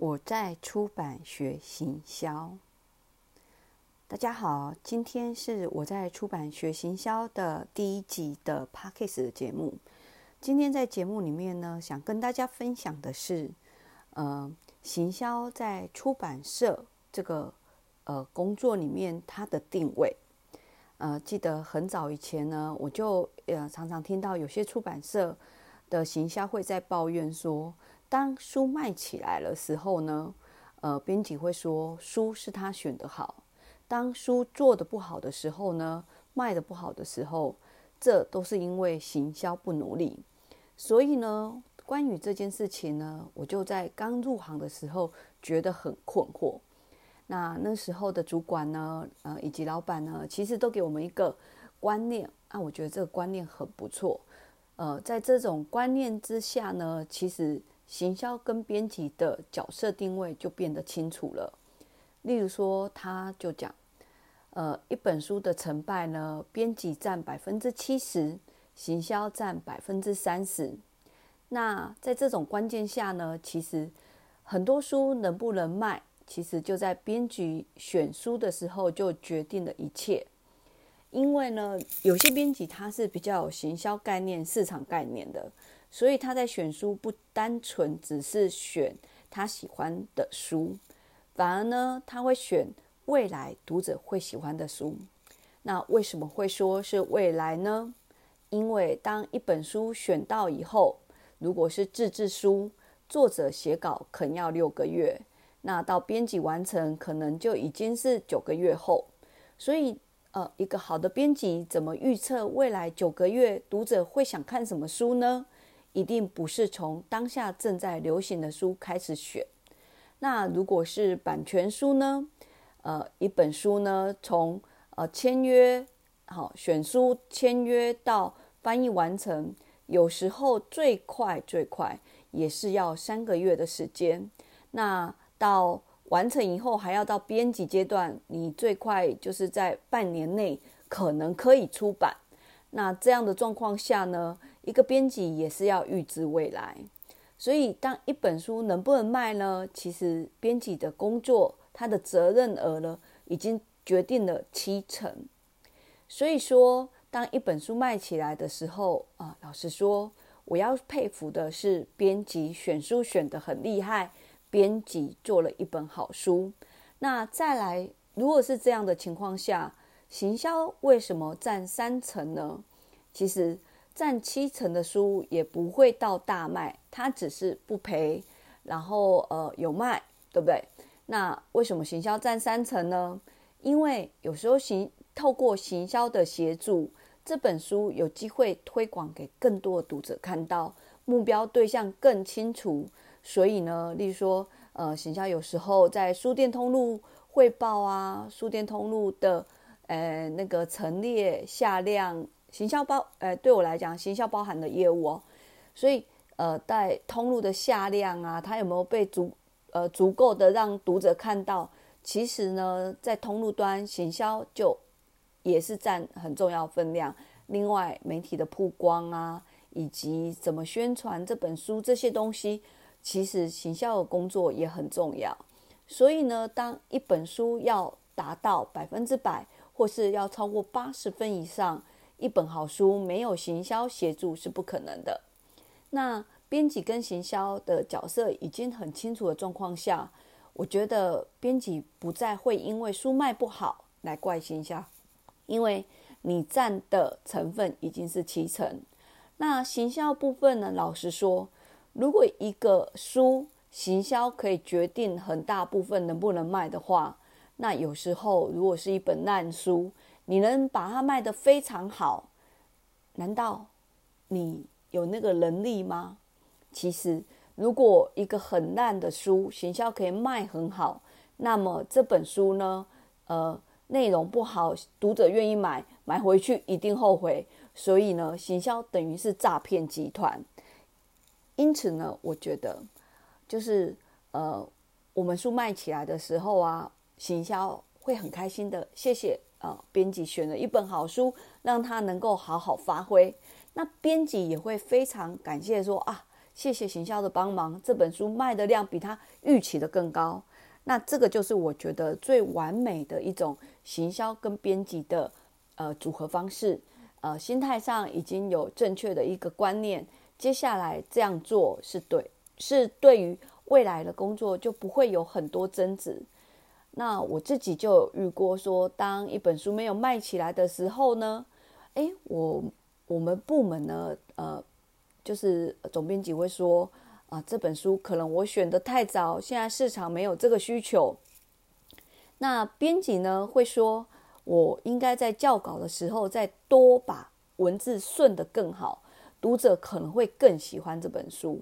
我在出版学行销。大家好，今天是我在出版学行销的第一集的 Podcast 的节目。今天在节目里面呢，想跟大家分享的是，呃，行销在出版社这个呃工作里面它的定位。呃，记得很早以前呢，我就呃常常听到有些出版社的行销会在抱怨说。当书卖起来了时候呢，呃，编辑会说书是他选的好。当书做的不好的时候呢，卖的不好的时候，这都是因为行销不努力。所以呢，关于这件事情呢，我就在刚入行的时候觉得很困惑。那那时候的主管呢，呃，以及老板呢，其实都给我们一个观念啊，我觉得这个观念很不错。呃，在这种观念之下呢，其实。行销跟编辑的角色定位就变得清楚了。例如说，他就讲，呃，一本书的成败呢，编辑占百分之七十，行销占百分之三十。那在这种关键下呢，其实很多书能不能卖，其实就在编辑选书的时候就决定了一切。因为呢，有些编辑他是比较有行销概念、市场概念的。所以他在选书不单纯只是选他喜欢的书，反而呢他会选未来读者会喜欢的书。那为什么会说是未来呢？因为当一本书选到以后，如果是自制书，作者写稿可能要六个月，那到编辑完成可能就已经是九个月后。所以呃，一个好的编辑怎么预测未来九个月读者会想看什么书呢？一定不是从当下正在流行的书开始选。那如果是版权书呢？呃，一本书呢，从呃签约好选书签约到翻译完成，有时候最快最快也是要三个月的时间。那到完成以后，还要到编辑阶段，你最快就是在半年内可能可以出版。那这样的状况下呢？一个编辑也是要预知未来，所以当一本书能不能卖呢？其实编辑的工作，他的责任额呢，已经决定了七成。所以说，当一本书卖起来的时候啊，老实说，我要佩服的是编辑选书选得很厉害，编辑做了一本好书。那再来，如果是这样的情况下，行销为什么占三成呢？其实。占七成的书也不会到大卖，它只是不赔，然后呃有卖，对不对？那为什么行销占三成呢？因为有时候行透过行销的协助，这本书有机会推广给更多的读者看到，目标对象更清楚。所以呢，例如说呃行销有时候在书店通路汇报啊，书店通路的呃那个陈列下量。行销包，呃，对我来讲，行销包含的业务哦，所以，呃，在通路的下量啊，它有没有被足，呃，足够的让读者看到？其实呢，在通路端行销就也是占很重要分量。另外，媒体的曝光啊，以及怎么宣传这本书这些东西，其实行销的工作也很重要。所以呢，当一本书要达到百分之百，或是要超过八十分以上。一本好书没有行销协助是不可能的。那编辑跟行销的角色已经很清楚的状况下，我觉得编辑不再会因为书卖不好来怪行销，因为你占的成分已经是七成。那行销部分呢？老实说，如果一个书行销可以决定很大部分能不能卖的话，那有时候如果是一本烂书。你能把它卖得非常好，难道你有那个能力吗？其实，如果一个很烂的书，行销可以卖很好，那么这本书呢，呃，内容不好，读者愿意买，买回去一定后悔。所以呢，行销等于是诈骗集团。因此呢，我觉得就是呃，我们书卖起来的时候啊，行销会很开心的。谢谢。呃，编辑选了一本好书，让他能够好好发挥。那编辑也会非常感谢说啊，谢谢行销的帮忙，这本书卖的量比他预期的更高。那这个就是我觉得最完美的一种行销跟编辑的呃组合方式。呃，心态上已经有正确的一个观念，接下来这样做是对，是对于未来的工作就不会有很多争执。那我自己就有遇过，说当一本书没有卖起来的时候呢，诶，我我们部门呢，呃，就是总编辑会说，啊，这本书可能我选的太早，现在市场没有这个需求。那编辑呢会说。我应该在校稿的时候再多把文字顺得更好，读者可能会更喜欢这本书。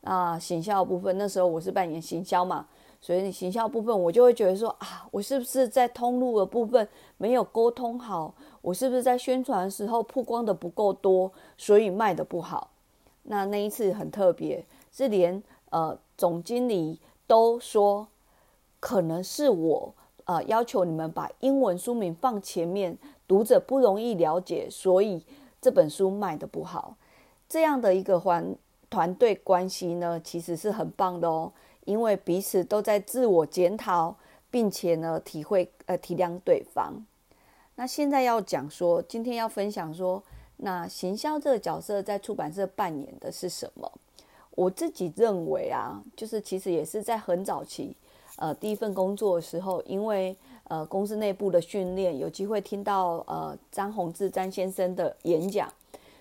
那行销部分，那时候我是扮演行销嘛，所以行销部分我就会觉得说啊，我是不是在通路的部分没有沟通好？我是不是在宣传的时候曝光的不够多，所以卖的不好？那那一次很特别，是连呃总经理都说可能是我。呃，要求你们把英文书名放前面，读者不容易了解，所以这本书卖的不好。这样的一个环团队关系呢，其实是很棒的哦，因为彼此都在自我检讨，并且呢，体会呃体谅对方。那现在要讲说，今天要分享说，那行销这个角色在出版社扮演的是什么？我自己认为啊，就是其实也是在很早期。呃，第一份工作的时候，因为呃公司内部的训练，有机会听到呃张宏志张先生的演讲。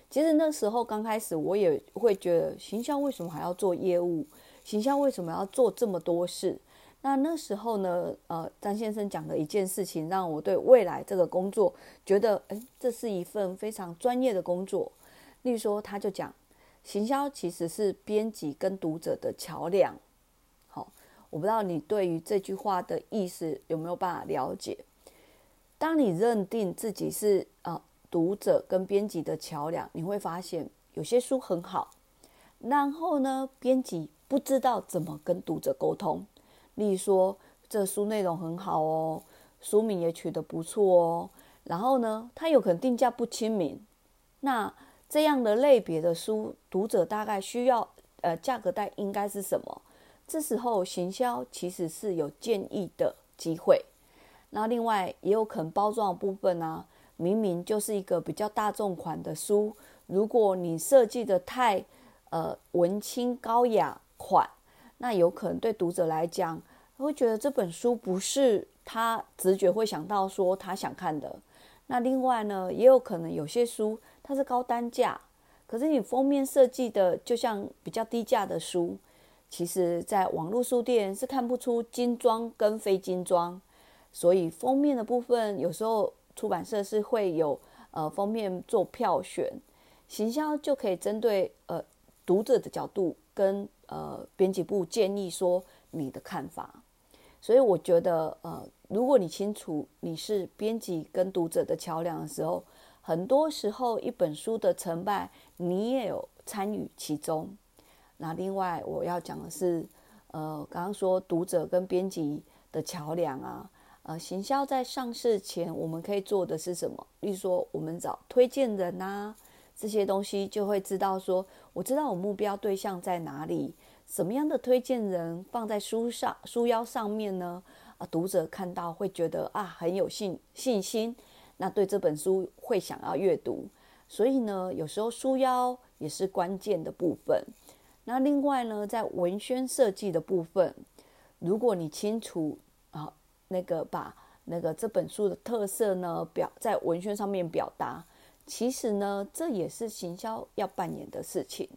其实那时候刚开始，我也会觉得行销为什么还要做业务？行销为什么要做这么多事？那那时候呢，呃，张先生讲的一件事情，让我对未来这个工作觉得，哎，这是一份非常专业的工作。例如说，他就讲，行销其实是编辑跟读者的桥梁。好我不知道你对于这句话的意思有没有办法了解？当你认定自己是呃读者跟编辑的桥梁，你会发现有些书很好，然后呢，编辑不知道怎么跟读者沟通。例如说，这书内容很好哦，书名也取得不错哦，然后呢，它有可能定价不亲民。那这样的类别的书，读者大概需要呃价格带应该是什么？这时候行销其实是有建议的机会，那另外也有可能包装的部分呢，明明就是一个比较大众款的书，如果你设计的太呃文青高雅款，那有可能对读者来讲会觉得这本书不是他直觉会想到说他想看的。那另外呢，也有可能有些书它是高单价，可是你封面设计的就像比较低价的书。其实，在网络书店是看不出精装跟非精装，所以封面的部分有时候出版社是会有呃封面做票选，行销就可以针对呃读者的角度跟呃编辑部建议说你的看法。所以我觉得呃，如果你清楚你是编辑跟读者的桥梁的时候，很多时候一本书的成败你也有参与其中。那另外我要讲的是，呃，刚刚说读者跟编辑的桥梁啊，呃，行销在上市前我们可以做的是什么？例如说，我们找推荐人呐，这些东西就会知道说，我知道我目标对象在哪里，什么样的推荐人放在书上书腰上面呢？啊，读者看到会觉得啊很有信信心，那对这本书会想要阅读。所以呢，有时候书腰也是关键的部分。那另外呢，在文宣设计的部分，如果你清楚啊，那个把那个这本书的特色呢表在文宣上面表达，其实呢，这也是行销要扮演的事情。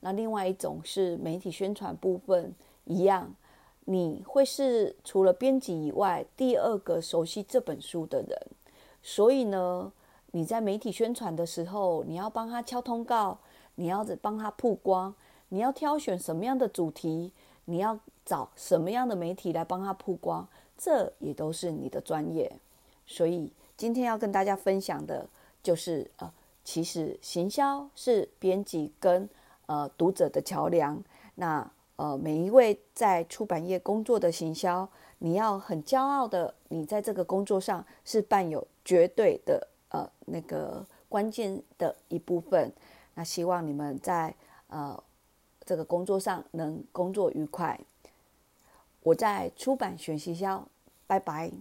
那另外一种是媒体宣传部分一样，你会是除了编辑以外第二个熟悉这本书的人，所以呢，你在媒体宣传的时候，你要帮他敲通告，你要帮他曝光。你要挑选什么样的主题？你要找什么样的媒体来帮他曝光？这也都是你的专业。所以今天要跟大家分享的，就是呃，其实行销是编辑跟呃读者的桥梁。那呃，每一位在出版业工作的行销，你要很骄傲的，你在这个工作上是伴有绝对的呃那个关键的一部分。那希望你们在呃。这个工作上能工作愉快。我在出版学习销，拜拜。